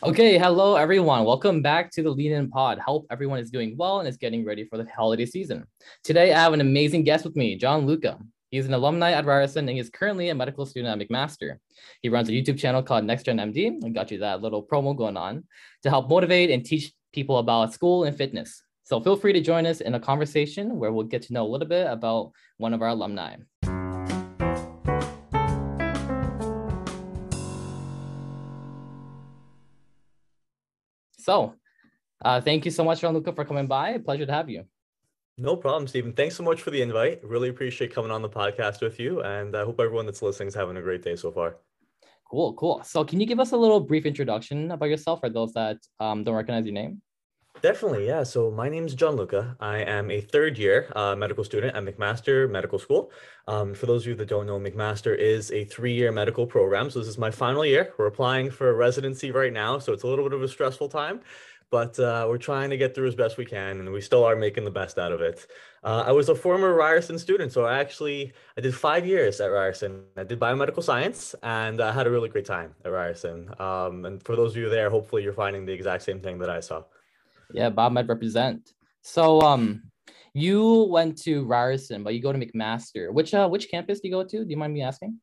Okay, hello everyone. Welcome back to the Lean In Pod. Hope everyone is doing well and is getting ready for the holiday season. Today I have an amazing guest with me, Gianluca. He's an alumni at Ryerson and he's currently a medical student at McMaster. He runs a YouTube channel called Next Gen MD and got you that little promo going on to help motivate and teach people about school and fitness. So feel free to join us in a conversation where we'll get to know a little bit about one of our alumni. So, uh, thank you so much, Gianluca, for coming by. Pleasure to have you. No problem, Stephen. Thanks so much for the invite. Really appreciate coming on the podcast with you. And I hope everyone that's listening is having a great day so far. Cool, cool. So, can you give us a little brief introduction about yourself for those that um, don't recognize your name? Definitely, yeah. So my name is Gianluca. I am a third year uh, medical student at McMaster Medical School. Um, for those of you that don't know, McMaster is a three-year medical program. So this is my final year. We're applying for residency right now, so it's a little bit of a stressful time, but uh, we're trying to get through as best we can, and we still are making the best out of it. Uh, I was a former Ryerson student, so I actually I did five years at Ryerson. I did biomedical science, and I had a really great time at Ryerson. Um, and for those of you there, hopefully you're finding the exact same thing that I saw. Yeah, Bob might represent. So um you went to Ryerson, but you go to McMaster. Which uh which campus do you go to? Do you mind me asking?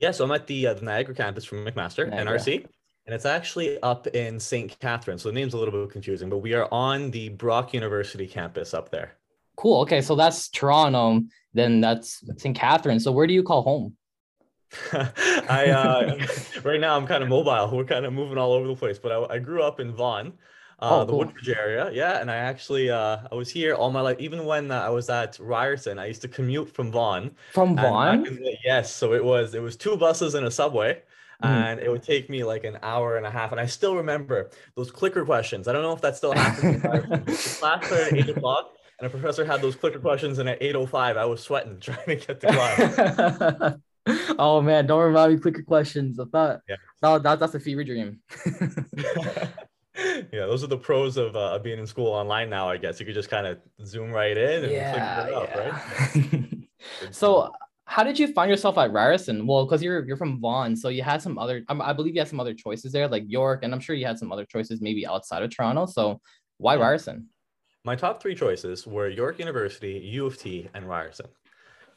Yeah, so I'm at the, uh, the Niagara campus from McMaster, Niagara. NRC, and it's actually up in St. Catharines. So the name's a little bit confusing, but we are on the Brock University campus up there. Cool. Okay, so that's Toronto. Then that's St. Catharines. So where do you call home? I uh, right now I'm kind of mobile. We're kind of moving all over the place, but I, I grew up in Vaughan, uh, oh, the Woodbridge area. Yeah, and I actually uh, I was here all my life. Even when uh, I was at Ryerson, I used to commute from Vaughan. From Vaughan? The, yes. So it was it was two buses and a subway. Mm. And it would take me like an hour and a half. And I still remember those clicker questions. I don't know if that still happens. the class started at eight o'clock, and a professor had those clicker questions. And at 8.05, I was sweating trying to get to class. oh man, don't remind me clicker questions. I thought yeah. that, that, that's a fever dream yeah, those are the pros of uh, being in school online now. I guess you could just kind of zoom right in and yeah, click it up, yeah. right? so, how did you find yourself at Ryerson? Well, because you're you're from Vaughan, so you had some other. I believe you had some other choices there, like York, and I'm sure you had some other choices maybe outside of Toronto. So, why yeah. Ryerson? My top three choices were York University, U of T, and Ryerson.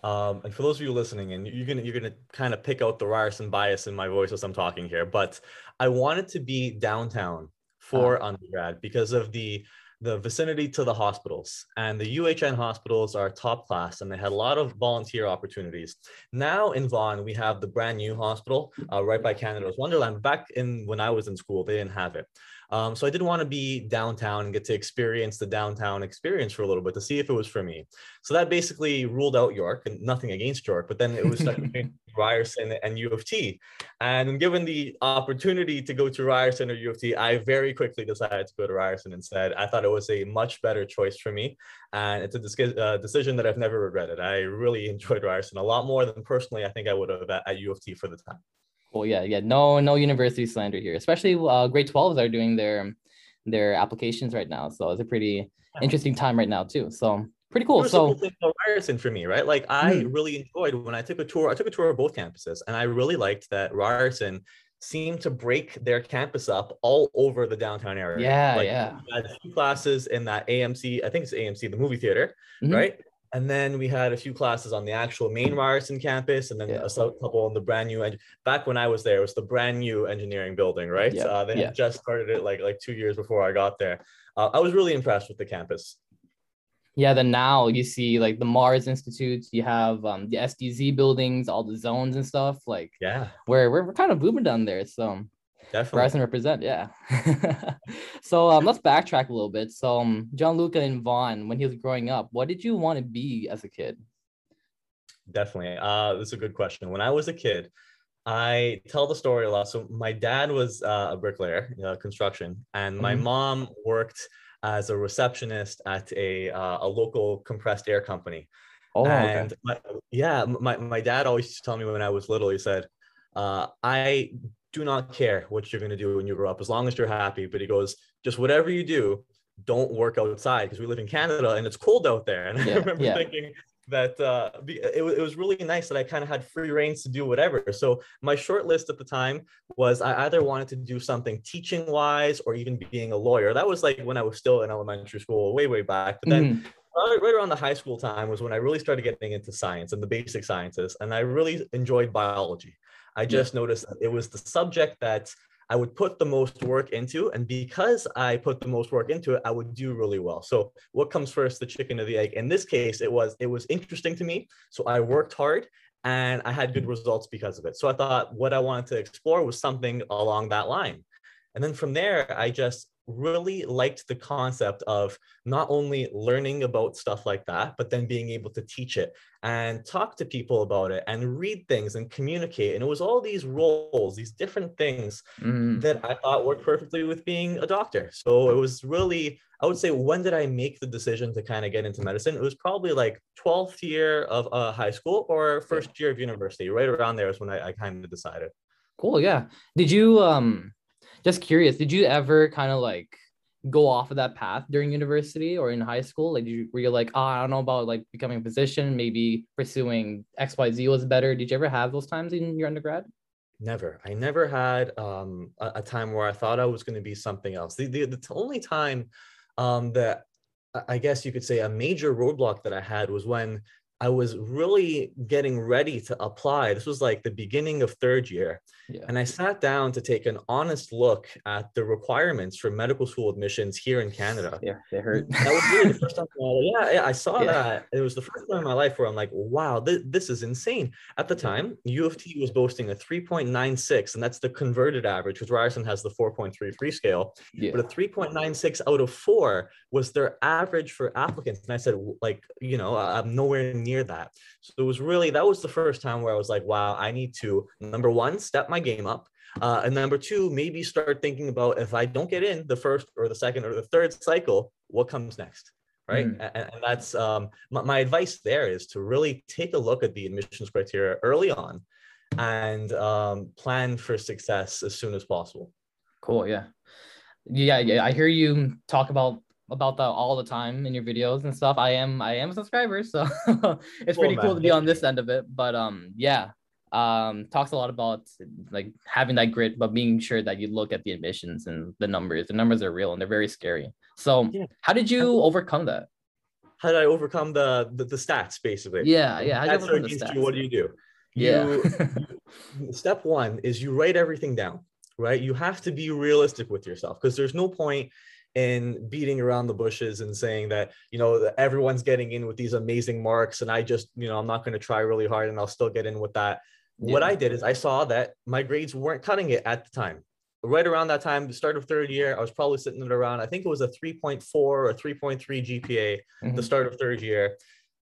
Um, and for those of you listening, and you're gonna you're gonna kind of pick out the Ryerson bias in my voice as I'm talking here, but I wanted to be downtown for uh, undergrad because of the the vicinity to the hospitals and the UHN hospitals are top class and they had a lot of volunteer opportunities. Now in Vaughan, we have the brand new hospital uh, right by Canada's Wonderland. Back in when I was in school, they didn't have it. Um, so I did want to be downtown and get to experience the downtown experience for a little bit to see if it was for me. So that basically ruled out York and nothing against York, but then it was stuck between Ryerson and U of T. And given the opportunity to go to Ryerson or U of T, I very quickly decided to go to Ryerson instead. I thought it was a much better choice for me. And it's a dis- uh, decision that I've never regretted. I really enjoyed Ryerson a lot more than personally I think I would have at, at U of T for the time. Well, yeah, yeah. No, no university slander here. Especially uh, grade 12s are doing their their applications right now. So it's a pretty interesting time right now too. So pretty cool. So Ryerson for me, right? Like I mm-hmm. really enjoyed when I took a tour. I took a tour of both campuses, and I really liked that Ryerson seemed to break their campus up all over the downtown area. Yeah, like, yeah. A classes in that AMC. I think it's AMC, the movie theater, mm-hmm. right? And then we had a few classes on the actual main Ryerson campus, and then yeah. a couple on the brand new. Back when I was there, it was the brand new engineering building, right? Yeah. Uh, they yeah. just started it like like two years before I got there. Uh, I was really impressed with the campus. Yeah, then now you see like the Mars Institutes, you have um, the SDZ buildings, all the zones and stuff. Like, yeah, we're we're, we're kind of booming down there. So Definitely. Ryerson represent, yeah. so um, let's backtrack a little bit. So um, Gianluca and Vaughan, when he was growing up, what did you want to be as a kid? Definitely. Uh, this is a good question. When I was a kid, I tell the story a lot. So my dad was uh, a bricklayer, uh, construction, and my mm-hmm. mom worked as a receptionist at a uh, a local compressed air company. Oh, and okay. my, yeah, my, my dad always used to tell me when I was little, he said, uh, I do not care what you're going to do when you grow up as long as you're happy. But he goes, just whatever you do, don't work outside because we live in Canada and it's cold out there. And yeah, I remember yeah. thinking, that uh, it, it was really nice that I kind of had free reigns to do whatever. So my short list at the time was I either wanted to do something teaching wise or even being a lawyer. That was like when I was still in elementary school, way way back. But then. Mm-hmm. Right around the high school time was when I really started getting into science and the basic sciences, and I really enjoyed biology. I just yeah. noticed that it was the subject that I would put the most work into. And because I put the most work into it, I would do really well. So what comes first, the chicken or the egg? In this case, it was it was interesting to me. So I worked hard and I had good results because of it. So I thought what I wanted to explore was something along that line. And then from there, I just really liked the concept of not only learning about stuff like that, but then being able to teach it and talk to people about it and read things and communicate. And it was all these roles, these different things mm. that I thought worked perfectly with being a doctor. So it was really, I would say, when did I make the decision to kind of get into medicine? It was probably like 12th year of uh, high school or first year of university, right around there is when I, I kind of decided. Cool. Yeah. Did you, um, just curious, did you ever kind of like go off of that path during university or in high school? Like, you, were you like, oh, I don't know about like becoming a physician, maybe pursuing XYZ was better? Did you ever have those times in your undergrad? Never. I never had um, a, a, time where I thought I was going to be something else. The, the, the only time um, that I guess you could say a major roadblock that I had was when I was really getting ready to apply. This was like the beginning of third year. Yeah. And I sat down to take an honest look at the requirements for medical school admissions here in Canada. Yeah, they hurt. That was really the first time. yeah, yeah, I saw yeah. that. It was the first time in my life where I'm like, wow, this, this is insane. At the time, U of T was boasting a 3.96, and that's the converted average, because Ryerson has the 4.33 scale. Yeah. But a 3.96 out of four was their average for applicants. And I said, like, you know, I'm nowhere near that. So it was really, that was the first time where I was like, wow, I need to, number one, step my game up. Uh, and number two, maybe start thinking about if I don't get in the first or the second or the third cycle, what comes next? Right. Mm. And, and, that's um, my, my, advice there is to really take a look at the admissions criteria early on and um, plan for success as soon as possible. Cool. Yeah. Yeah. Yeah. I hear you talk about about that all the time in your videos and stuff. I am I am a subscriber, so it's pretty cool to be on this end of it. But um yeah, um talks a lot about like having that grit, but being sure that you look at the admissions and the numbers. The numbers are real and they're very scary. So yeah. how did you overcome that? How did I overcome the the, the stats basically? Yeah, yeah. How did you You, what do you do? Yeah. You, step one is you write everything down, right? You have to be realistic with yourself because there's no point in beating around the bushes and saying that you know everyone's getting in with these amazing marks and i just you know i'm not going to try really hard and i'll still get in with that yeah. what i did is i saw that my grades weren't cutting it at the time right around that time the start of third year i was probably sitting at around i think it was a 3.4 or 3.3 gpa mm-hmm. the start of third year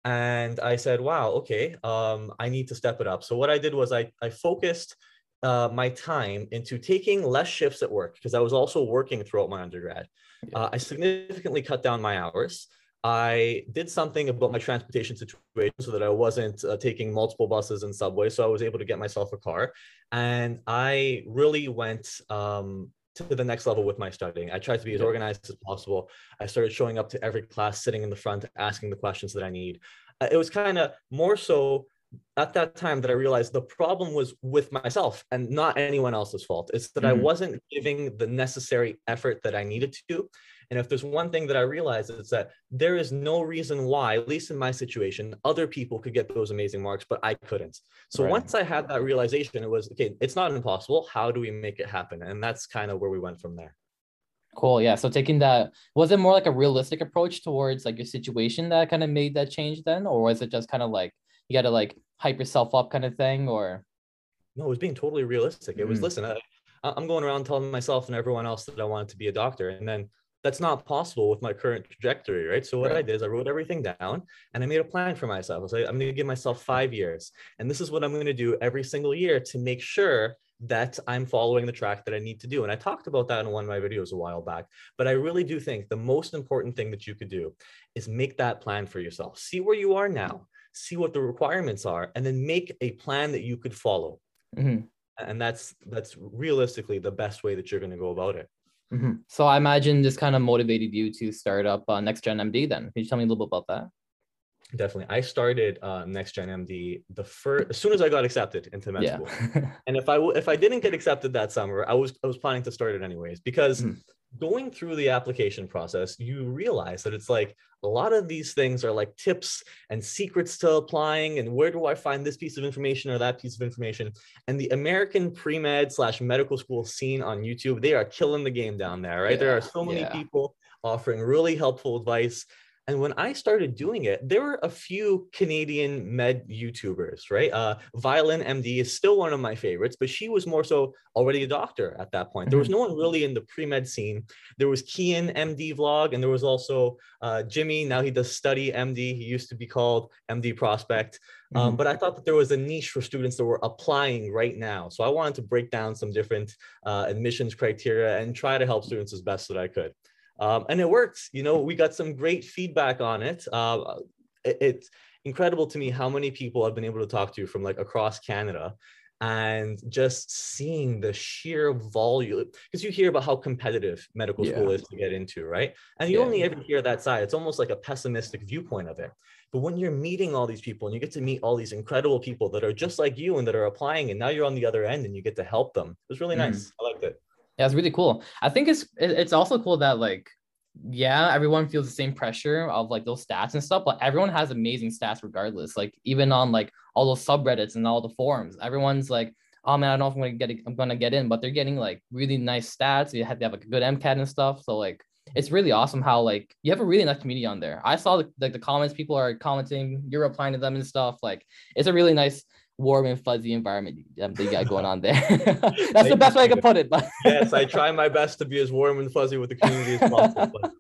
and i said wow okay um, i need to step it up so what i did was i, I focused uh, my time into taking less shifts at work because I was also working throughout my undergrad. Uh, I significantly cut down my hours. I did something about my transportation situation so that I wasn't uh, taking multiple buses and subways. So I was able to get myself a car. And I really went um, to the next level with my studying. I tried to be as organized as possible. I started showing up to every class, sitting in the front, asking the questions that I need. Uh, it was kind of more so at that time that I realized the problem was with myself and not anyone else's fault. It's that mm-hmm. I wasn't giving the necessary effort that I needed to. And if there's one thing that I realized is that there is no reason why, at least in my situation, other people could get those amazing marks, but I couldn't. So right. once I had that realization, it was okay, it's not impossible. How do we make it happen? And that's kind of where we went from there. Cool. Yeah. So taking that, was it more like a realistic approach towards like your situation that kind of made that change then? Or was it just kind of like you got to like hype yourself up kind of thing or no it was being totally realistic it was mm. listen I, i'm going around telling myself and everyone else that i wanted to be a doctor and then that's not possible with my current trajectory right so what right. i did is i wrote everything down and i made a plan for myself i was like i'm going to give myself five years and this is what i'm going to do every single year to make sure that I'm following the track that I need to do. And I talked about that in one of my videos a while back. But I really do think the most important thing that you could do is make that plan for yourself. See where you are now see what the requirements are, and then make a plan that you could follow. Mm-hmm. And that's that's realistically the best way that you're going to go about it. Mm-hmm. So I imagine this kind of motivated you to start up uh, Next Gen MD. Then can you tell me a little bit about that? Definitely. I started uh, Next Gen MD the first as soon as I got accepted into med Yeah. school. And if I w- if I didn't get accepted that summer, I was I was planning to start it anyways because Mhm. going through the application process, you realize that it's like a lot of these things are like tips and secrets to applying and where do I find this piece of information or that piece of information. And the American pre-med slash medical school scene on YouTube, they are killing the game down there, right? there are so many yeah. people offering really helpful advice. And when I started doing it, there were a few Canadian med YouTubers, right? Uh, Violin MD is still one of my favorites, but she was more so already a doctor at that point. There was no one really in the pre med scene. There was Kian MD vlog, and there was also uh, Jimmy. Now he does study MD. He used to be called MD Prospect. Um, Mhm. but I thought that there was a niche for students that were applying right now. So I wanted to break down some different uh, admissions criteria and try to help students as best that I could. Um, and it worked. You know, we got some great feedback on it. Uh, it. It's incredible to me how many people I've been able to talk to from like across Canada and just seeing the sheer volume because you hear about how competitive medical school is to get into right and you Yeah. only ever hear that side it's almost like a pessimistic viewpoint of it but when you're meeting all these people and you get to meet all these incredible people that are just like you and that are applying and now you're on the other end and you get to help them it was really Mhm. nice i liked it Yeah, it's really cool. I think it's it's also cool that like yeah, everyone feels the same pressure of like those stats and stuff, but everyone has amazing stats regardless. Like even on like all those subreddits and all the forums, everyone's like, oh man, I don't know if I'm gonna get I'm gonna get in, but they're getting like really nice stats. You have to have like a good MCAT and stuff. So like it's really awesome how like you have a really nice community on there. I saw like the comments, people are commenting, you're replying to them and stuff. Like it's a really nice warm and fuzzy environment um, that you got going on there. That's the best way I can put it. But yes i try my best to be as warm and fuzzy with the community as possible but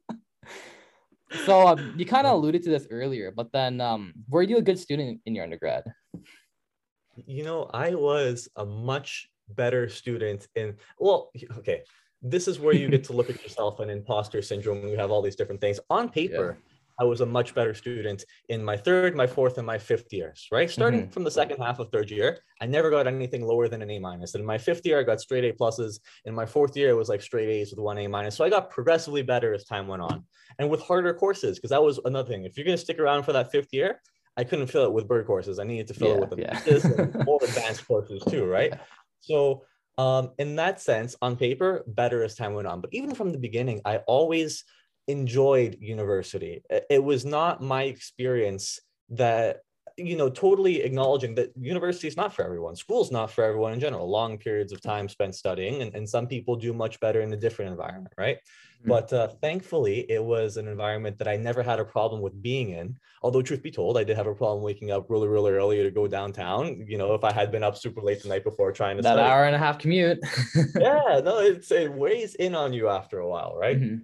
so um, you kind of alluded to this earlier, but then um, were you a good student in your undergrad? you know i was a much better student in well okay this is where you get to look at yourself and imposter syndrome you have all these different things on paper i was a much better student in my third my fourth and my fifth years right starting Mm-hmm. from the second half of third year i never got anything lower than an a minus in my fifth year i got straight a pluses in my fourth year it was like straight a's with one a minus so i got progressively better as time went on and with harder courses because that was another thing if you're going to stick around for that fifth year I couldn't fill it with bird courses. I needed to fill Yeah, it with the yeah. more advanced courses too, right? So um, in that sense, on paper, better as time went on. But even from the beginning, I always enjoyed university. It- was not my experience that you know totally acknowledging that university is not for everyone school's not for everyone in general long periods of time spent studying and, and some people do much better in a different environment right Mhm. but uh, thankfully it was an environment that i never had a problem with being in although truth be told i did have a problem waking up really really early to go downtown you know if i had been up super late the night before trying to That study hour and a half commute. yeah no it's it weighs in on you after a while right Mhm.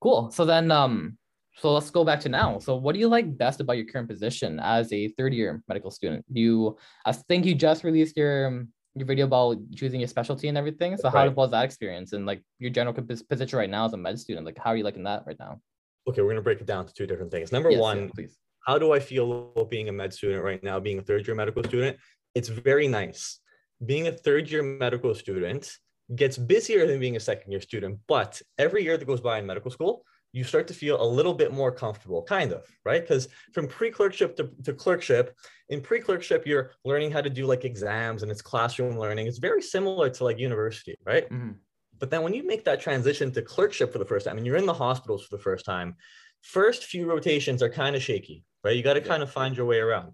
Cool. So then, um, so let's go back to now. So what do you like best about your current position as a third year medical student? You, I think you just released your your video about choosing your specialty and everything. So how Right. was that experience and like your general position right now as a med student? Like how are you liking that right now? okay we're going to break it down to two different things number Yes, one yes, please. how do I feel being a med student right now, being a third year medical student? It's very nice. Being a third year medical student gets busier than being a second year student, but every year that goes by in medical school, you start to feel a little bit more comfortable, kind of, right? Because from pre clerkship to, to clerkship, in pre clerkship, you're learning how to do like exams and it's classroom learning. It's very similar to like university, right? Mhm. But then when you make that transition to clerkship for the first time and you're in the hospitals for the first time, first few rotations are kind of shaky, right? You got to Yeah. kind of find your way around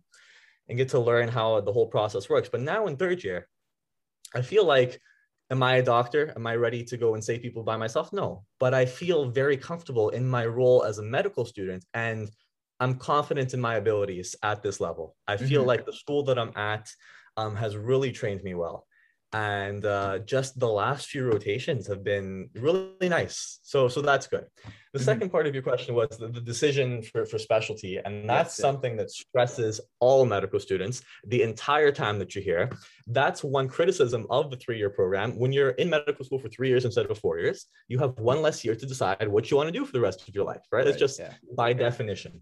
and get to learn how the whole process works. But now in third year, I feel like, am I a doctor? Am I ready to go and save people by myself? No, but I feel very comfortable in my role as a medical student and I'm confident in my abilities at this level. I feel Mhm. like the school that I'm at um, has really trained me well and uh, just the last few rotations have been really nice. So so that's good. The Mhm. second part of your question was the, the decision for, for specialty, and that's something that stresses all medical students the entire time that you're here. That's one criticism of the three-year program. When you're in medical school for three years instead of four years, you have one less year to decide what you want to do for the rest of your life. Right? It's just yeah. by definition.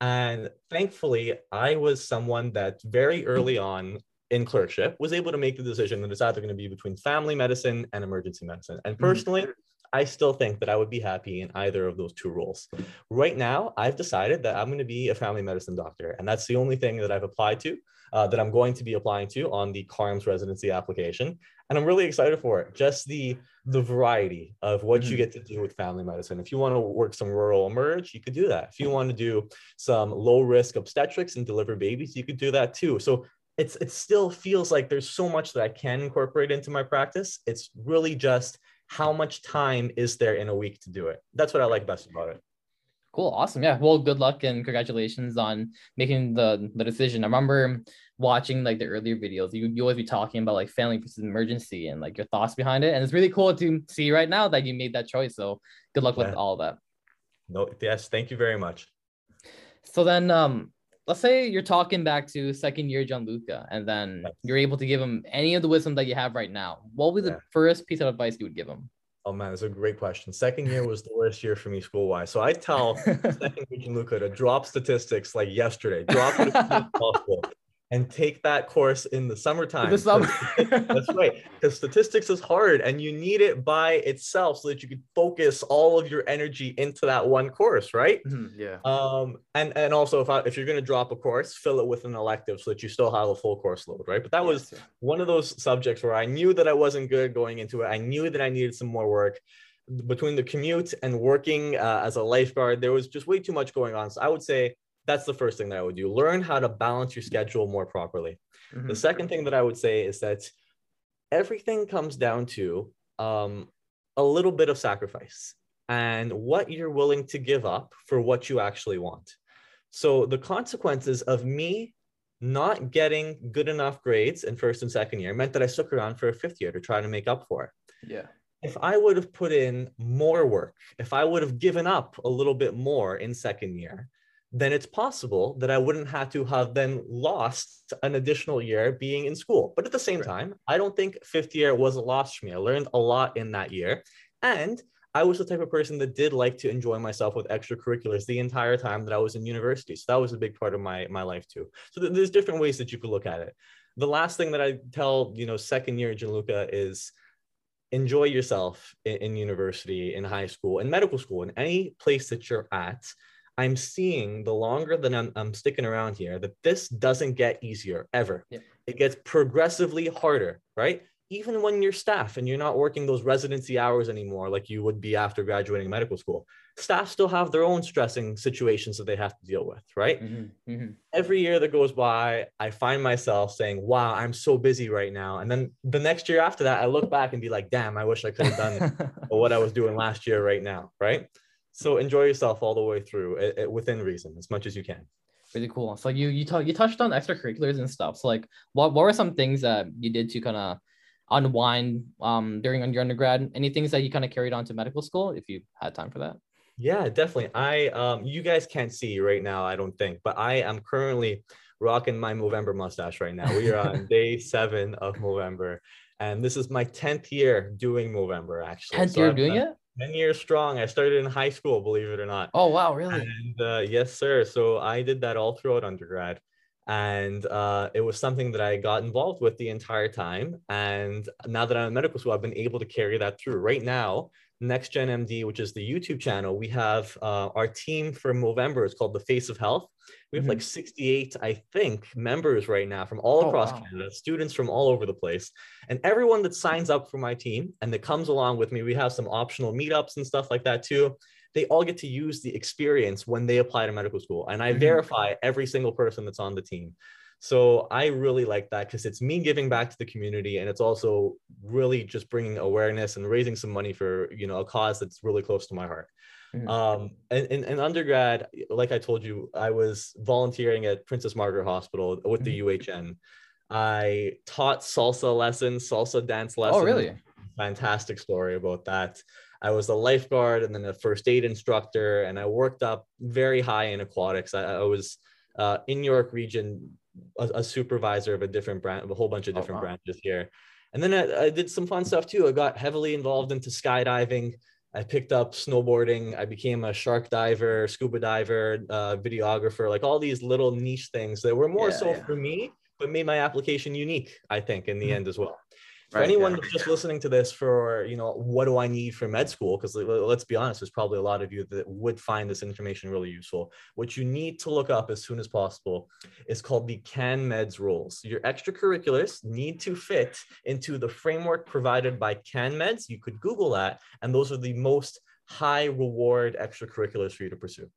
And thankfully, I was someone that very early on in clerkship was able to make the decision that it's either going to be between family medicine and emergency medicine. And Mhm. personally, I still think that I would be happy in either of those two roles. Right now, I've decided that I'm going to be a family medicine doctor, and that's the only thing that I've applied to, uh, that I'm going to be applying to on the CARMS residency application, and I'm really excited for it. Just the the variety of what mm-hmm. you get to do with family medicine. If you want to work some rural emerge, you could do that. If you want to do some low risk obstetrics and deliver babies, you could do that too. So it's it still feels like there's so much that I can incorporate into my practice. It's really just how much time is there in a week to do it. That's what I like best about it. Cool, awesome. Yeah. Well, good luck and congratulations on making the the decision. I remember watching like the earlier videos. You you always be talking about like family versus emergency and like your thoughts behind it. And it's really cool to see right now that you made that choice. So good luck yeah. with all of that. No, yes, thank you very much. So then um let's say you're talking back to second year Gianluca, and then you're able to give him any of the wisdom that you have right now. What would be yeah. the first piece of advice you would give him? Oh man, that's a great question. Second year was the worst year for me school wise. So I tell second year Gianluca to drop statistics like yesterday, drop it as possible and take that course in the summertime. The summer. That's right. Because statistics is hard and you need it by itself so that you can focus all of your energy into that one course, right? Mm-hmm, yeah. Um, and, and also if I, if you're going to drop a course, fill it with an elective so that you still have a full course load, right? But that was one of those subjects where I knew that I wasn't good going into it. I knew that I needed some more work between the commute and working uh, as a lifeguard. There was just way too much going on. So I would say that's the first thing that I would do. Learn how to balance your schedule more properly. Mm-hmm. The second thing that I would say is that everything comes down to um, a little bit of sacrifice and what you're willing to give up for what you actually want. So the consequences of me not getting good enough grades in first and second year meant that I stuck around for a fifth year to try to make up for it. Yeah. If I would have put in more work, if I would have given up a little bit more in second year, then it's possible that I wouldn't have to have then lost an additional year being in school. But at the same time, I don't think fifth year was a loss for me. I learned a lot in that year. And I was the type of person that did like to enjoy myself with extracurriculars the entire time that I was in university. So that was a big part of my, my life too. So th- there's different ways that you could look at it. The last thing that I tell, you know, second year Gianluca is enjoy yourself in, in university, in high school, in medical school, in any place that you're at I'm seeing the longer that I'm, I'm sticking around here that this doesn't get easier ever. Yeah. It gets progressively harder, right? Even when you're staff and you're not working those residency hours anymore, like you would be after graduating medical school, staff still have their own stressing situations that they have to deal with, right? Mm-hmm. Mm-hmm. Every year that goes by, I find myself saying, wow, I'm so busy right now. And then the next year after that, I look back and be like, damn, I wish I could have done what I was doing last year right now, right? So enjoy yourself all the way through it, it, within reason as much as you can. Really cool. So you you, talk, you touched on extracurriculars and stuff. So like what, what were some things that you did to kind of unwind um during your undergrad? Any things that you kind of carried on to medical school if you had time for that? Yeah definitely. I um you guys can't see right now i don't think but i am currently rocking my Movember mustache right now. We are on day seven of Movember and this is my 10th year doing Movember actually. 10th so year doing it 10 years strong. I started in high school, believe it or not. Oh, wow, really? And uh, yes, sir. So I did that all throughout undergrad. And uh, it was something that I got involved with the entire time. And now that I'm in medical school, I've been able to carry that through. Right now, Next Gen MD, which is the YouTube channel, we have uh, our team for Movember. It's called the Face of Health. We have mm-hmm. like 68, I think, members right now from all oh, across wow. Canada, students from all over the place. And everyone that signs up for my team and that comes along with me, we have some optional meetups and stuff like that too. They all get to use the experience when they apply to medical school. And I mm-hmm. verify every single person that's on the team. So I really like that because it's me giving back to the community, and it's also really just bringing awareness and raising some money for you know a cause that's really close to my heart. Mm-hmm. Um, and in undergrad, like I told you, I was volunteering at Princess Margaret Hospital with the mm-hmm. UHN. I taught salsa lessons, salsa dance oh, lessons. Oh, really? Fantastic story about that. I was a lifeguard and then a first aid instructor, and I worked up very high in aquatics. I, I was uh, in York Region a, a, supervisor of a different brand, a whole bunch of oh, different oh, wow. branches here. And then I, I, did some fun stuff too. I got heavily involved into skydiving. I picked up snowboarding. I became a shark diver, scuba diver, uh, videographer, like all these little niche things that were more yeah, so yeah. for me, but made my application unique, I think, in the mm-hmm. end as well. For Right, anyone yeah. just listening to this for you know what do i need for med school? Because let's be honest there's probably a lot of you that would find this information really useful. What you need to look up as soon as possible is called the CanMEDS rules. Your extracurriculars need to fit into the framework provided by CanMEDS. You could google that and those are the most high reward extracurriculars for you to pursue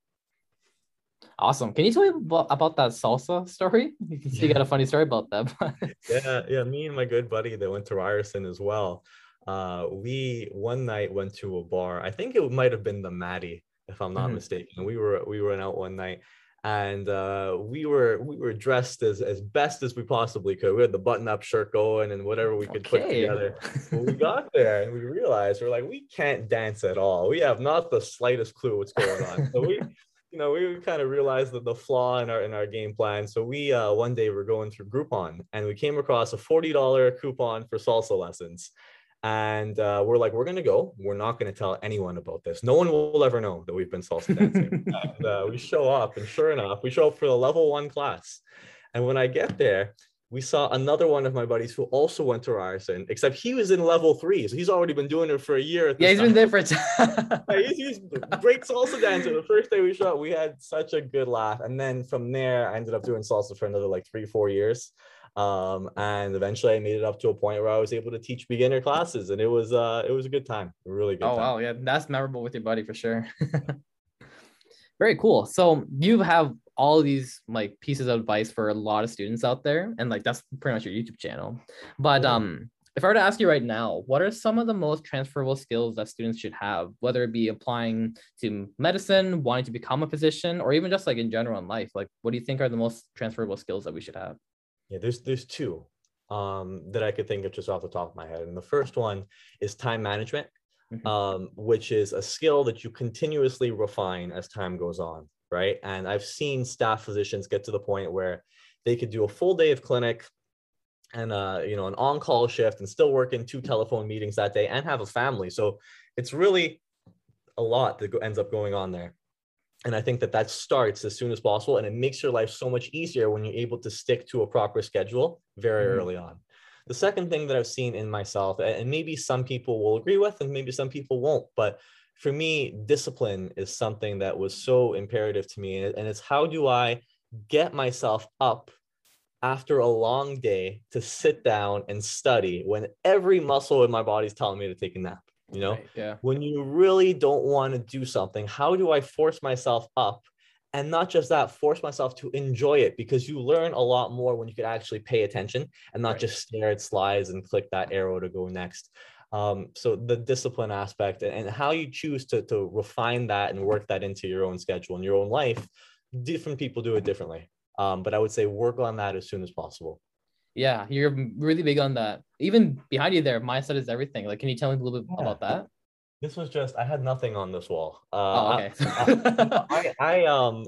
Awesome. Can you tell me about, about that salsa story? You you got a funny story about that. yeah, yeah. Me and my good buddy that went to Ryerson as well. Uh, we one night went to a bar. I think it might have been the Maddie, if I'm not Mhm. mistaken. We were we went out one night, and uh, we were we were dressed as as best as we possibly could. We had the button up shirt going and whatever we could put together. When we got there and we realized we're like we can't dance at all. We have not the slightest clue what's going on. So we. You know, we kind of realized that the flaw in our in our game plan. So we uh, one day we're going through Groupon and we came across a forty dollar coupon for salsa lessons, and uh, we're like, we're gonna go. We're not gonna tell anyone about this. No one will ever know that we've been salsa dancing. and uh, we show up, and sure enough, we show up for the level one class. And when I get there, we saw another one of my buddies who also went to Ryerson, except he was in level three, so he's already been doing it for a year. Yeah, he's been there for. Yeah, he's, he's great salsa dancer. The first day we shot, we had such a good laugh, and then from there, I ended up doing salsa for another like three, four years. Um, and eventually, I made it up to a point where I was able to teach beginner classes, and it was uh, it was a good time, a really good oh time. wow, yeah, that's memorable with your buddy for sure. Very cool. So you have all these like pieces of advice for a lot of students out there, and like that's pretty much your YouTube channel. But um, if I were to ask you right now, what are some of the most transferable skills that students should have, whether it be applying to medicine, wanting to become a physician, or even just like in general in life? Like, what do you think are the most transferable skills that we should have? Yeah, there's there's two um, that I could think of just off the top of my head, and the first one is time management. Mhm. um, which is a skill that you continuously refine as time goes on, right? And I've seen staff physicians get to the point where they could do a full day of clinic and uh, you know an on-call shift and still work in two telephone meetings that day and have a family. So it's really a lot that ends up going on there. And I think that that starts as soon as possible, and it makes your life so much easier when you're able to stick to a proper schedule very Mhm. early on. The second thing that I've seen in myself, and maybe some people will agree with, and maybe some people won't, but for me, discipline is something that was so imperative to me. And it's how do I get myself up after a long day to sit down and study when every muscle in my body is telling me to take a nap? You know, Right, yeah. when you really don't want to do something, how do I force myself up? And not just that, force myself to enjoy it because you learn a lot more when you can actually pay attention and not Right. just stare at slides and click that arrow to go next. Um, so the discipline aspect and, how you choose to, to refine that and work that into your own schedule and your own life, different people do it differently. Um, but I would say work on that as soon as possible. Yeah, you're really big on that. Even behind you there, mindset is everything. Like, can you tell me a little bit Yeah. about that? This was just I had nothing on this wall. Uh, Oh, I- okay. I, I um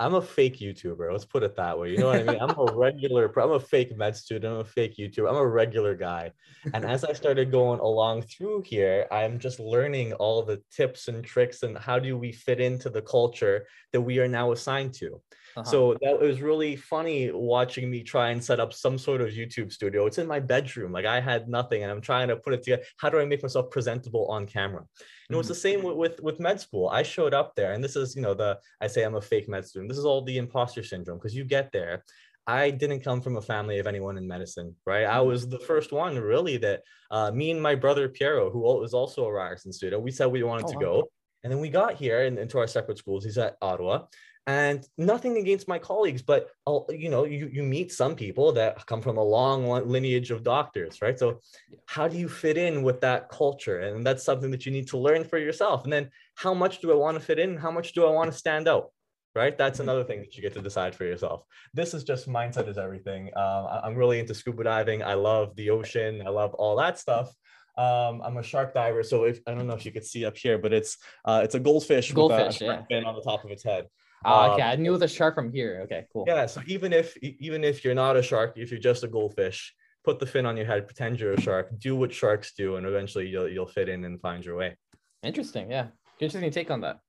I'm a fake YouTuber. Let's put it that way. You know what I mean? I'm a regular. I'm a fake med student. I'm a fake YouTuber. I'm a regular guy. And as I started going along through here, I'm just learning all the tips and tricks and how do we fit into the culture that we are now assigned to. Uh-huh. So that was really funny watching me try and set up some sort of YouTube studio. It's in my bedroom. Like I had nothing and I'm trying to put it together. How do I make myself presentable on camera? And it was the same with, with, with med school. I showed up there and this is, you know, the, I say I'm a fake med student. This is all the imposter syndrome because you get there. I didn't come from a family of anyone in medicine, right? I was the first one really that uh, me and my brother Piero, who was also a Ryerson student, we said we wanted Oh, to wow. go. And then we got here and into our separate schools. He's at Ottawa and nothing against my colleagues but uh, you know you, you meet some people that come from a long lineage of doctors right? So how do you fit in with that culture? And that's something that you need to learn for yourself. And then how much do i want to fit in? How much do i want to stand out? Right? That's Mhm. another thing that you get to decide for yourself. This is just mindset is everything. Um, i'm really into scuba diving. I love the ocean. I love all that stuff. Um, I'm a shark diver, so if I don't know if you could see up here, but it's uh, it's a goldfish, Goldfish, with a, a shark fin on the top of its head. Ah, okay, um, I knew a shark from here. Okay, cool. Yeah, so even if even if you're not a shark, if you're just a goldfish, put the fin on your head, pretend you're a shark, do what sharks do, and eventually you'll you'll fit in and find your way. Interesting. Yeah. Interesting take on that.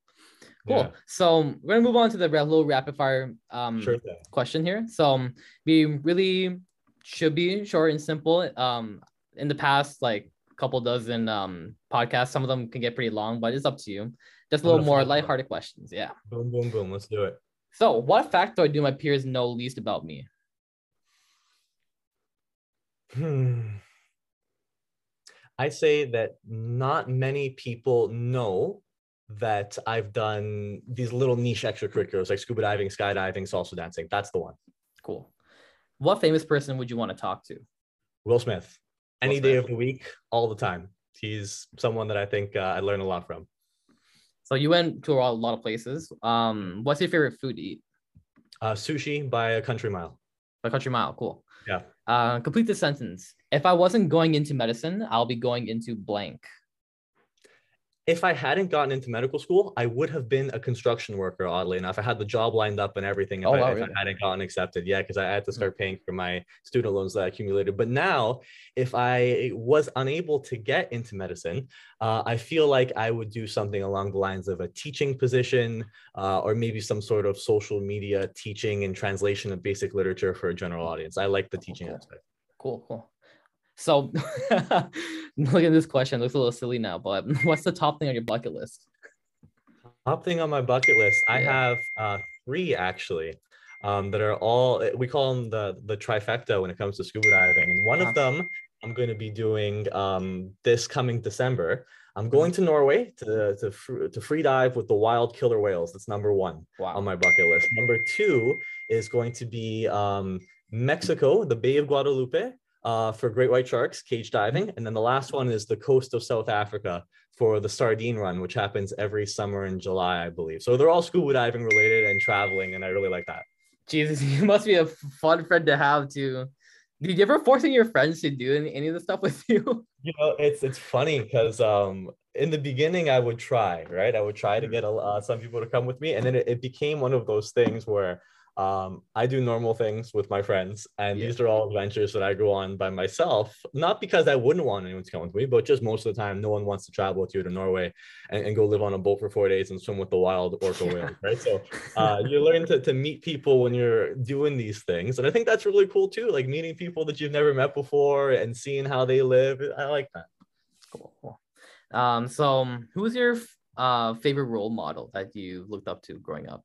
Cool. Yeah, So we're gonna move on to the little rapid fire um sure question here. So um, we really should be short and simple. Um, in the past like couple dozen um podcasts. Some of them can get pretty long, but it's up to you. Just a little more lighthearted questions. Yeah. Boom, boom, boom. Let's do it. So, what factoid do my peers know least about me? Hmm. I say that not many people know that I've done these little niche extracurriculars like scuba diving, skydiving, salsa dancing. That's the one. Cool. What famous person would you want to talk to? Will Smith. Any day of the week, all the time. He's someone that I think uh, I learn a lot from. So you went to a lot of places. Um, what's your favorite food to eat? Uh, sushi by a country mile. By country mile, cool. Yeah. Uh, complete the sentence. If I wasn't going into medicine, I'll be going into blank if I hadn't gotten into medical school, I would have been a construction worker, oddly enough. I had the job lined up and everything if, oh, I, wow, if really? I, hadn't gotten accepted. Yeah, because I had to start paying for my student loans that I accumulated. But now, if I was unable to get into medicine, uh, I feel like I would do something along the lines of a teaching position uh, or maybe some sort of social media teaching and translation of basic literature for a general audience. I like the teaching cool. aspect. Cool, cool. So look at this question. It looks a little silly now, but what's the top thing on your bucket list? Top thing on my bucket list, I have uh, three actually. Um, that are all we call them the the trifecta when it comes to scuba diving. And one of them I'm going to be doing um, this coming December. I'm going to Norway to to to free dive with the wild killer whales. That's number one wow. on my bucket list. Number two is going to be um, Mexico, the Bay of Guadalupe, uh, for great white sharks, cage diving. And then the last one is the coast of South Africa for the sardine run, which happens every summer in July, I believe. So they're all scuba diving related and traveling, and I really like that. Jesus, you must be a fun friend to have too. Did you ever of your friends to do any, any of the stuff with you? You know, it's it's funny because um in the beginning I would try, right? I would try to mm-hmm. get a, uh, some people to come with me, and then it, it became one of those things where um, I do normal things with my friends, and yeah. these are all adventures that I go on by myself. Not because I wouldn't want anyone to come with me, but just most of the time, no one wants to travel with you to Norway and, and go live on a boat for four days and swim with the wild orca whales, right? So uh, you learn to, to meet people when you're doing these things, and I think that's really cool too. Like meeting people that you've never met before and seeing how they live. I like that. Cool. cool. Um, so who's your uh, favorite role model that you looked up to growing up?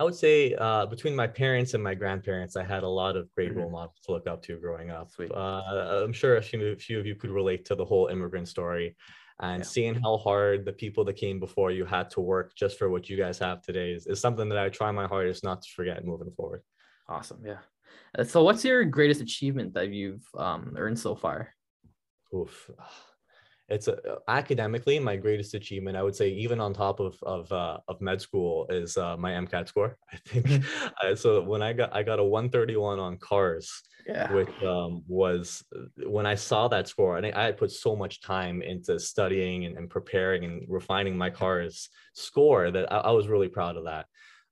I would say uh, between my parents and my grandparents, I had a lot of great mm-hmm. role models to look up to growing up. Uh, I'm sure a few, a few, of you could relate to the whole immigrant story and yeah. seeing how hard the people that came before you had to work just for what you guys have today is, is something that I try my hardest not to forget moving forward. Awesome. Yeah. Uh, so what's your greatest achievement that you've um, earned so far? Oof it's uh, academically my greatest achievement i would say even on top of of, uh, of med school is uh, my mcat score i think mm-hmm. uh, so when i got i got a 131 on cars yeah. which um, was uh, when i saw that score and i had put so much time into studying and, and preparing and refining my cars score that i, I was really proud of that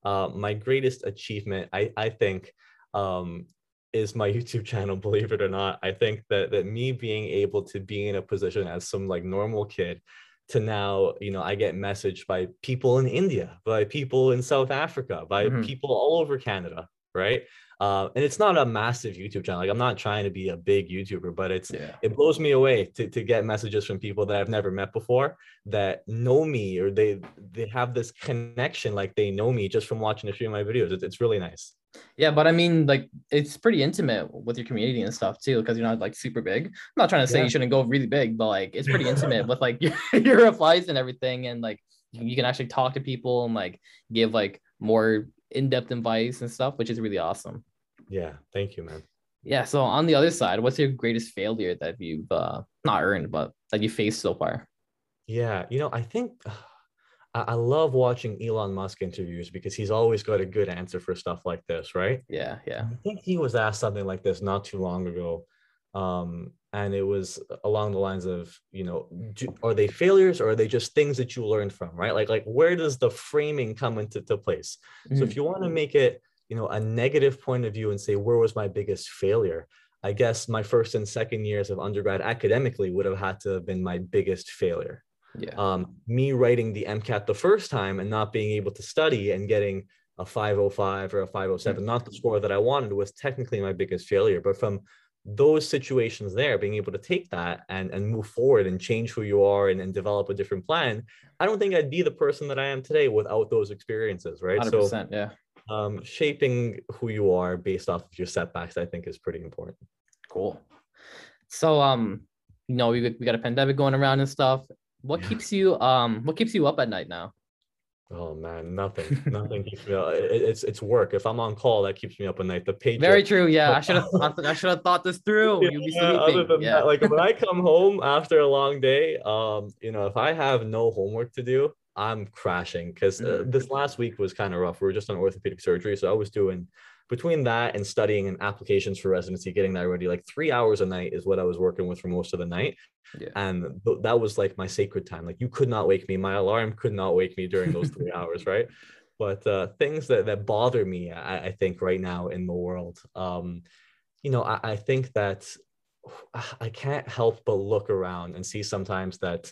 uh, my greatest achievement i i think um, is my YouTube channel, believe it or not. I think that that me being able to be in a position as some like normal kid to now, you know, I get messaged by people in India, by people in South Africa, by mm-hmm. people all over Canada, right? Uh, and it's not a massive YouTube channel. Like I'm not trying to be a big YouTuber, but it's yeah. it blows me away to, to get messages from people that I've never met before that know me or they they have this connection like they know me just from watching a few of my videos. It's, it's really nice. Yeah, but I mean, like it's pretty intimate with your community and stuff too, because you're not like super big. I'm not trying to say yeah. you shouldn't go really big, but like it's pretty intimate with like your, your replies and everything, and like you can actually talk to people and like give like more in-depth advice and stuff, which is really awesome. Yeah, thank you, man. Yeah. So on the other side, what's your greatest failure that you've uh, not earned, but that you faced so far? Yeah, you know, I think I love watching Elon Musk interviews because he's always got a good answer for stuff like this, right? Yeah, yeah. I think he was asked something like this not too long ago. Um, and it was along the lines of, you know, do, are they failures or are they just things that you learned from, right? Like, like where does the framing come into to place? Mm-hmm. So if you want to make it you know a negative point of view and say where was my biggest failure i guess my first and second years of undergrad academically would have had to have been my biggest failure yeah um, me writing the mcat the first time and not being able to study and getting a 505 or a 507 mm-hmm. not the score that i wanted was technically my biggest failure but from those situations there, being able to take that and, and move forward and change who you are and, and develop a different plan, I don't think I'd be the person that I am today without those experiences, right? 100%, so, yeah. Um, shaping who you are based off of your setbacks, I think, is pretty important. Cool. So, um, you know, we, we got a pandemic going around and stuff. What yeah. keeps you um what keeps you up at night now? Oh man, nothing, nothing keeps me up. It, it's it's work. If I'm on call, that keeps me up at night. The page. Very true. Yeah, I should have thought. I should have thought this through. Yeah, You'd be sleeping. yeah. That, like when I come home after a long day, um, you know, if I have no homework to do, I'm crashing because uh, mm. this last week was kind of rough. We were just on orthopedic surgery, so I was doing between that and studying and applications for residency, getting that ready, like three hours a night is what I was working with for most of the night. Yeah. And th- that was like my sacred time. Like you could not wake me. My alarm could not wake me during those three hours, right? But uh, things that, that bother me, I, I, think right now in the world, um, you know, I, I think that I can't help but look around and see sometimes that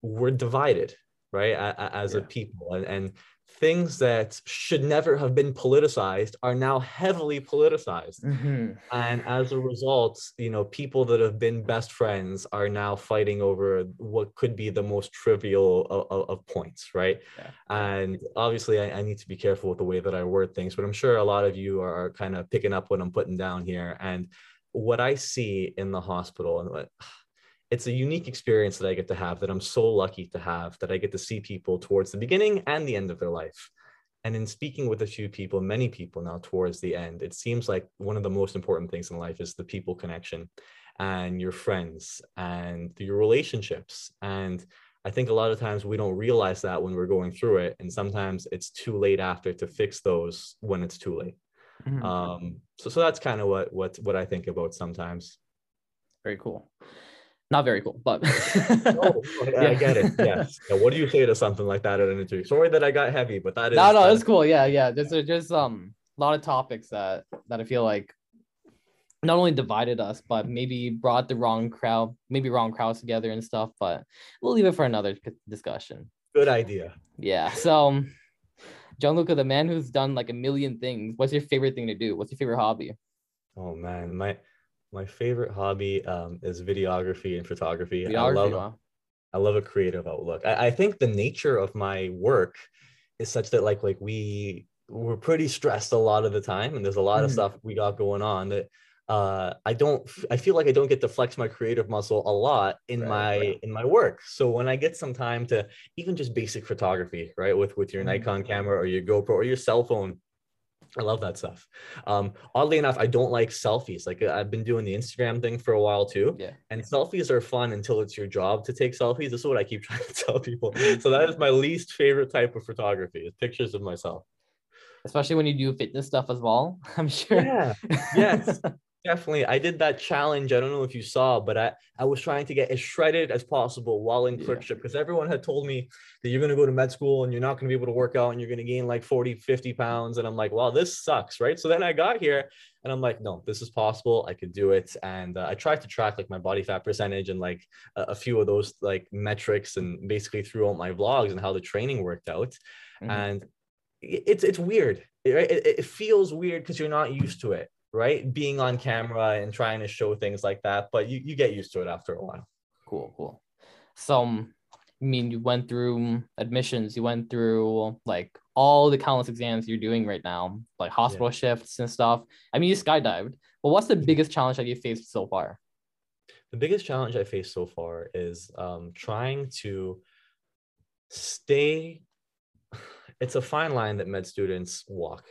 we're divided, right, as yeah. a people. And, and things that should never have been politicized are now heavily politicized mm-hmm. and as a result you know people that have been best friends are now fighting over what could be the most trivial of, of points right yeah. and obviously I, I, need to be careful with the way that i word things but i'm sure a lot of you are, are kind of picking up what i'm putting down here and what i see in the hospital and what it's a unique experience that I get to have that I'm so lucky to have that I get to see people towards the beginning and the end of their life. And in speaking with a few people, many people now towards the end, it seems like one of the most important things in life is the people connection and your friends and your relationships. And I think a lot of times we don't realize that when we're going through it. And sometimes it's too late after to fix those when it's too late. Mm-hmm. Um, so, so that's kind of what, what, what I think about sometimes. Very cool not very cool, but oh, yeah. I get it. Yes. Yeah, what do you say to something like that at an interview? Sorry that I got heavy, but that is no, no, it's cool. Yeah, yeah. There's just um a lot of topics that that I feel like not only divided us, but maybe brought the wrong crowd, maybe wrong crowds together and stuff. But we'll leave it for another discussion. Good idea. Yeah. So, Gianluca, the man who's done like a million things, what's your favorite thing to do? What's your favorite hobby? Oh man, my my favorite hobby um, is videography and photography. Videography, I love, wow. I love a creative outlook. I, I think the nature of my work is such that like like we we're pretty stressed a lot of the time, and there's a lot mm. of stuff we got going on that uh, I don't I feel like I don't get to flex my creative muscle a lot in right, my right. in my work. So when I get some time to even just basic photography, right, with with your mm. Nikon camera or your GoPro or your cell phone, I love that stuff. Um, oddly enough, I don't like selfies. Like I've been doing the Instagram thing for a while too. Yeah. And selfies are fun until it's your job to take selfies. This is what I keep trying to tell people. So that is my least favorite type of photography is pictures of myself. Especially when you do fitness stuff as well. I'm sure. Yeah. Yes. Definitely. I did that challenge. I don't know if you saw, but I, I was trying to get as shredded as possible while in clerkship because yeah. everyone had told me that you're going to go to med school and you're not going to be able to work out and you're going to gain like 40, 50 pounds. And I'm like, wow, this sucks. Right. So then I got here and I'm like, no, this is possible. I could do it. And uh, I tried to track like my body fat percentage and like a, a, few of those like metrics and basically throughout my vlogs and how the training worked out. Mm-hmm. And it's, it's weird. It, it, it feels weird because you're not used to it right? Being on camera and trying to show things like that, but you, you get used to it after a while. Cool, cool. So, I mean, you went through admissions, you went through like all the countless exams you're doing right now, like hospital yeah. shifts and stuff. I mean, you skydived. Well, what's the biggest challenge that you faced so far? The biggest challenge I faced so far is um, trying to stay. It's a fine line that med students walk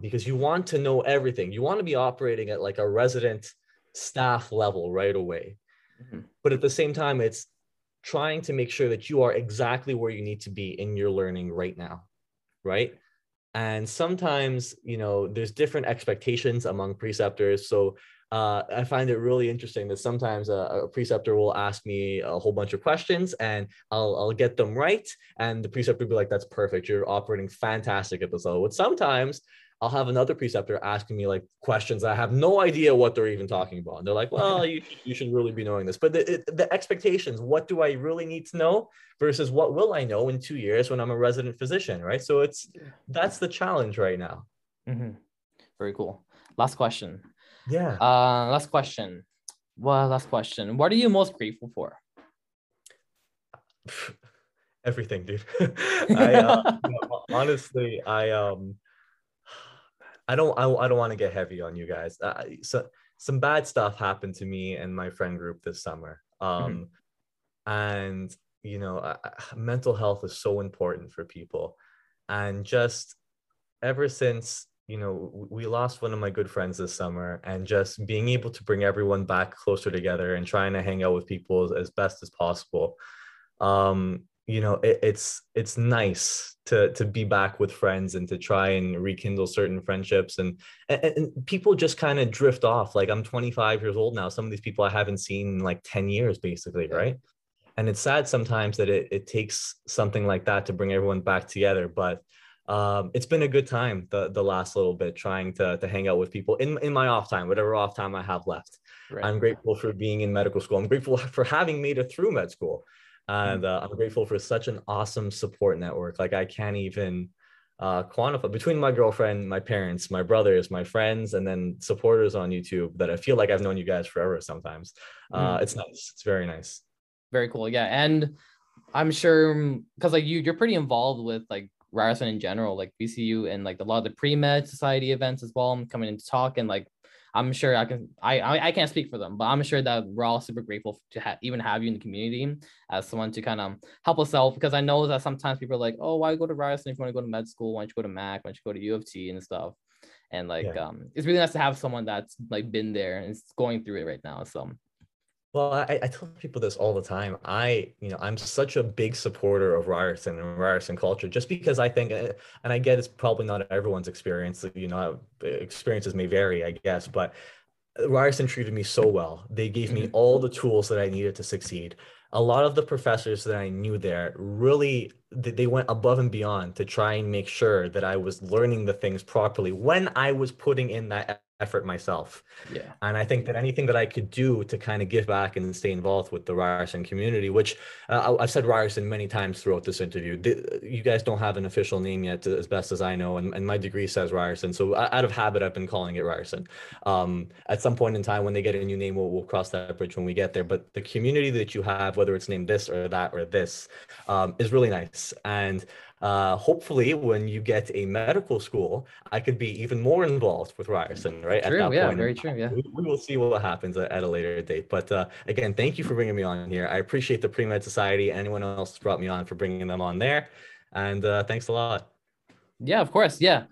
because you want to know everything. You want to be operating at like a resident staff level right away. Mm-hmm. But at the same time, it's trying to make sure that you are exactly where you need to be in your learning right now. Right. And sometimes, you know, there's different expectations among preceptors. So uh, I find it really interesting that sometimes a, a, preceptor will ask me a whole bunch of questions and I'll, I'll get them right. And the preceptor will be like, that's perfect. You're operating fantastic at this level. But sometimes I'll have another preceptor asking me like questions I have no idea what they're even talking about. And they're like, well, you, you should really be knowing this. But the, the expectations, what do I really need to know versus what will I know in two years when I'm a resident physician, right? So it's that's the challenge right now. Mm-hmm. Very cool. Last question. Yeah. Uh, last question. Well, last question. What are you most grateful for? Everything, dude. I uh, honestly, I um, I don't, I, I don't want to get heavy on you guys. Uh, so some bad stuff happened to me and my friend group this summer. Mm-hmm. Um, mm-hmm. and you know, uh, mental health is so important for people, and just ever since you know we lost one of my good friends this summer and just being able to bring everyone back closer together and trying to hang out with people as best as possible um you know it, it's it's nice to to be back with friends and to try and rekindle certain friendships. And and, and people just kind of drift off. Like i'm 25 years old now. Some of these people i haven't seen in like 10 years basically right? And it's sad sometimes that it, it takes something like that to bring everyone back together. But um, it's been a good time the the last little bit trying to to hang out with people in in my off time, whatever off time I have left. Right. I'm grateful for being in medical school. I'm grateful for having made it through med school, and mm. uh, I'm grateful for such an awesome support network. Like I can't even uh, quantify between my girlfriend, my parents, my brothers, my friends, and then supporters on YouTube that I feel like I've known you guys forever. Sometimes uh, mm. it's nice. It's very nice. Very cool. Yeah, and I'm sure because like you, you're pretty involved with like Ryerson in general, like VCU and like a lot of the pre-med society events as well. I'm coming in to talk and like I'm sure I can I, I can't speak for them, but I'm sure that we're all super grateful to have even have you in the community as someone to kind of help us out because I know that sometimes people are like, oh, why go to Ryerson if you want to go to med school? Why don't you go to Mac? Why don't you go to U of T and stuff? And like yeah. um it's really nice to have someone that's like been there and is going through it right now. So well, I, I tell people this all the time. I, you know, I'm such a big supporter of Ryerson and Ryerson culture, just because I think, eh, and I get it's probably not everyone's experience. You know, experiences may vary, I guess, but Ryerson treated me so well. They gave me mm-hmm. all the tools that I needed to succeed. A lot of the professors that I knew there really they went above and beyond to try and make sure that I was learning the things properly when I was putting in that effort myself. Yeah. And I think that anything that I could do to kind of give back and stay involved with the Ryerson community, which uh, I've said Ryerson many times throughout this interview, you guys don't have an official name yet, as best as I know, and, and my degree says Ryerson. So out of habit, I've been calling it Ryerson. Um, at some point in time, when they get a new name, we'll, we'll cross that bridge when we get there. But the community that you have, whether it's named this or that or this, um, is really nice. And uh, hopefully when you get a medical school, I could be even more involved with Ryerson, right? True, at that yeah, point, very true. Yeah, we, we, will see what happens at, a later date. But uh, again, thank you for bringing me on here. I appreciate the Pre Med Society. Anyone else brought me on for bringing them on there, and uh, thanks a lot. Yeah, of course. Yeah.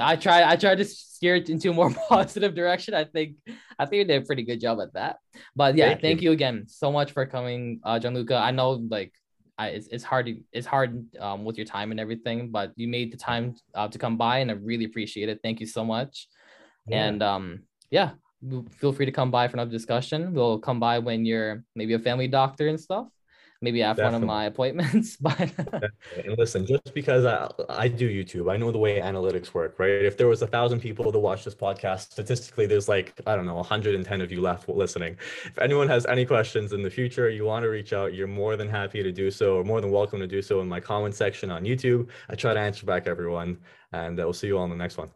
I try I try to steer it into a more positive direction. I think I think you did a pretty good job at that. But yeah, thank, thank you. you. again so much for coming, uh, Gianluca. I know like I, it's, it's hard to, it's hard um, with your time and everything, but you made the time uh, to come by and I really appreciate it. Thank you so much. Yeah. And um, yeah, feel free to come by for another discussion. We'll come by when you're maybe a family doctor and stuff maybe after Definitely. one of my appointments. But and listen, just because I, I do YouTube, I know the way analytics work, right? If there was a thousand people to watch this podcast, statistically, there's like, I don't know, 110 of you left listening. If anyone has any questions in the future, you want to reach out, you're more than happy to do so, or more than welcome to do so in my comment section on YouTube. I try to answer back everyone, and uh, we'll see you all in the next one.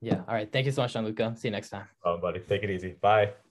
Yeah. All right. Thank you so much, Gianluca. See you next time. Oh, buddy. Take it easy. Bye.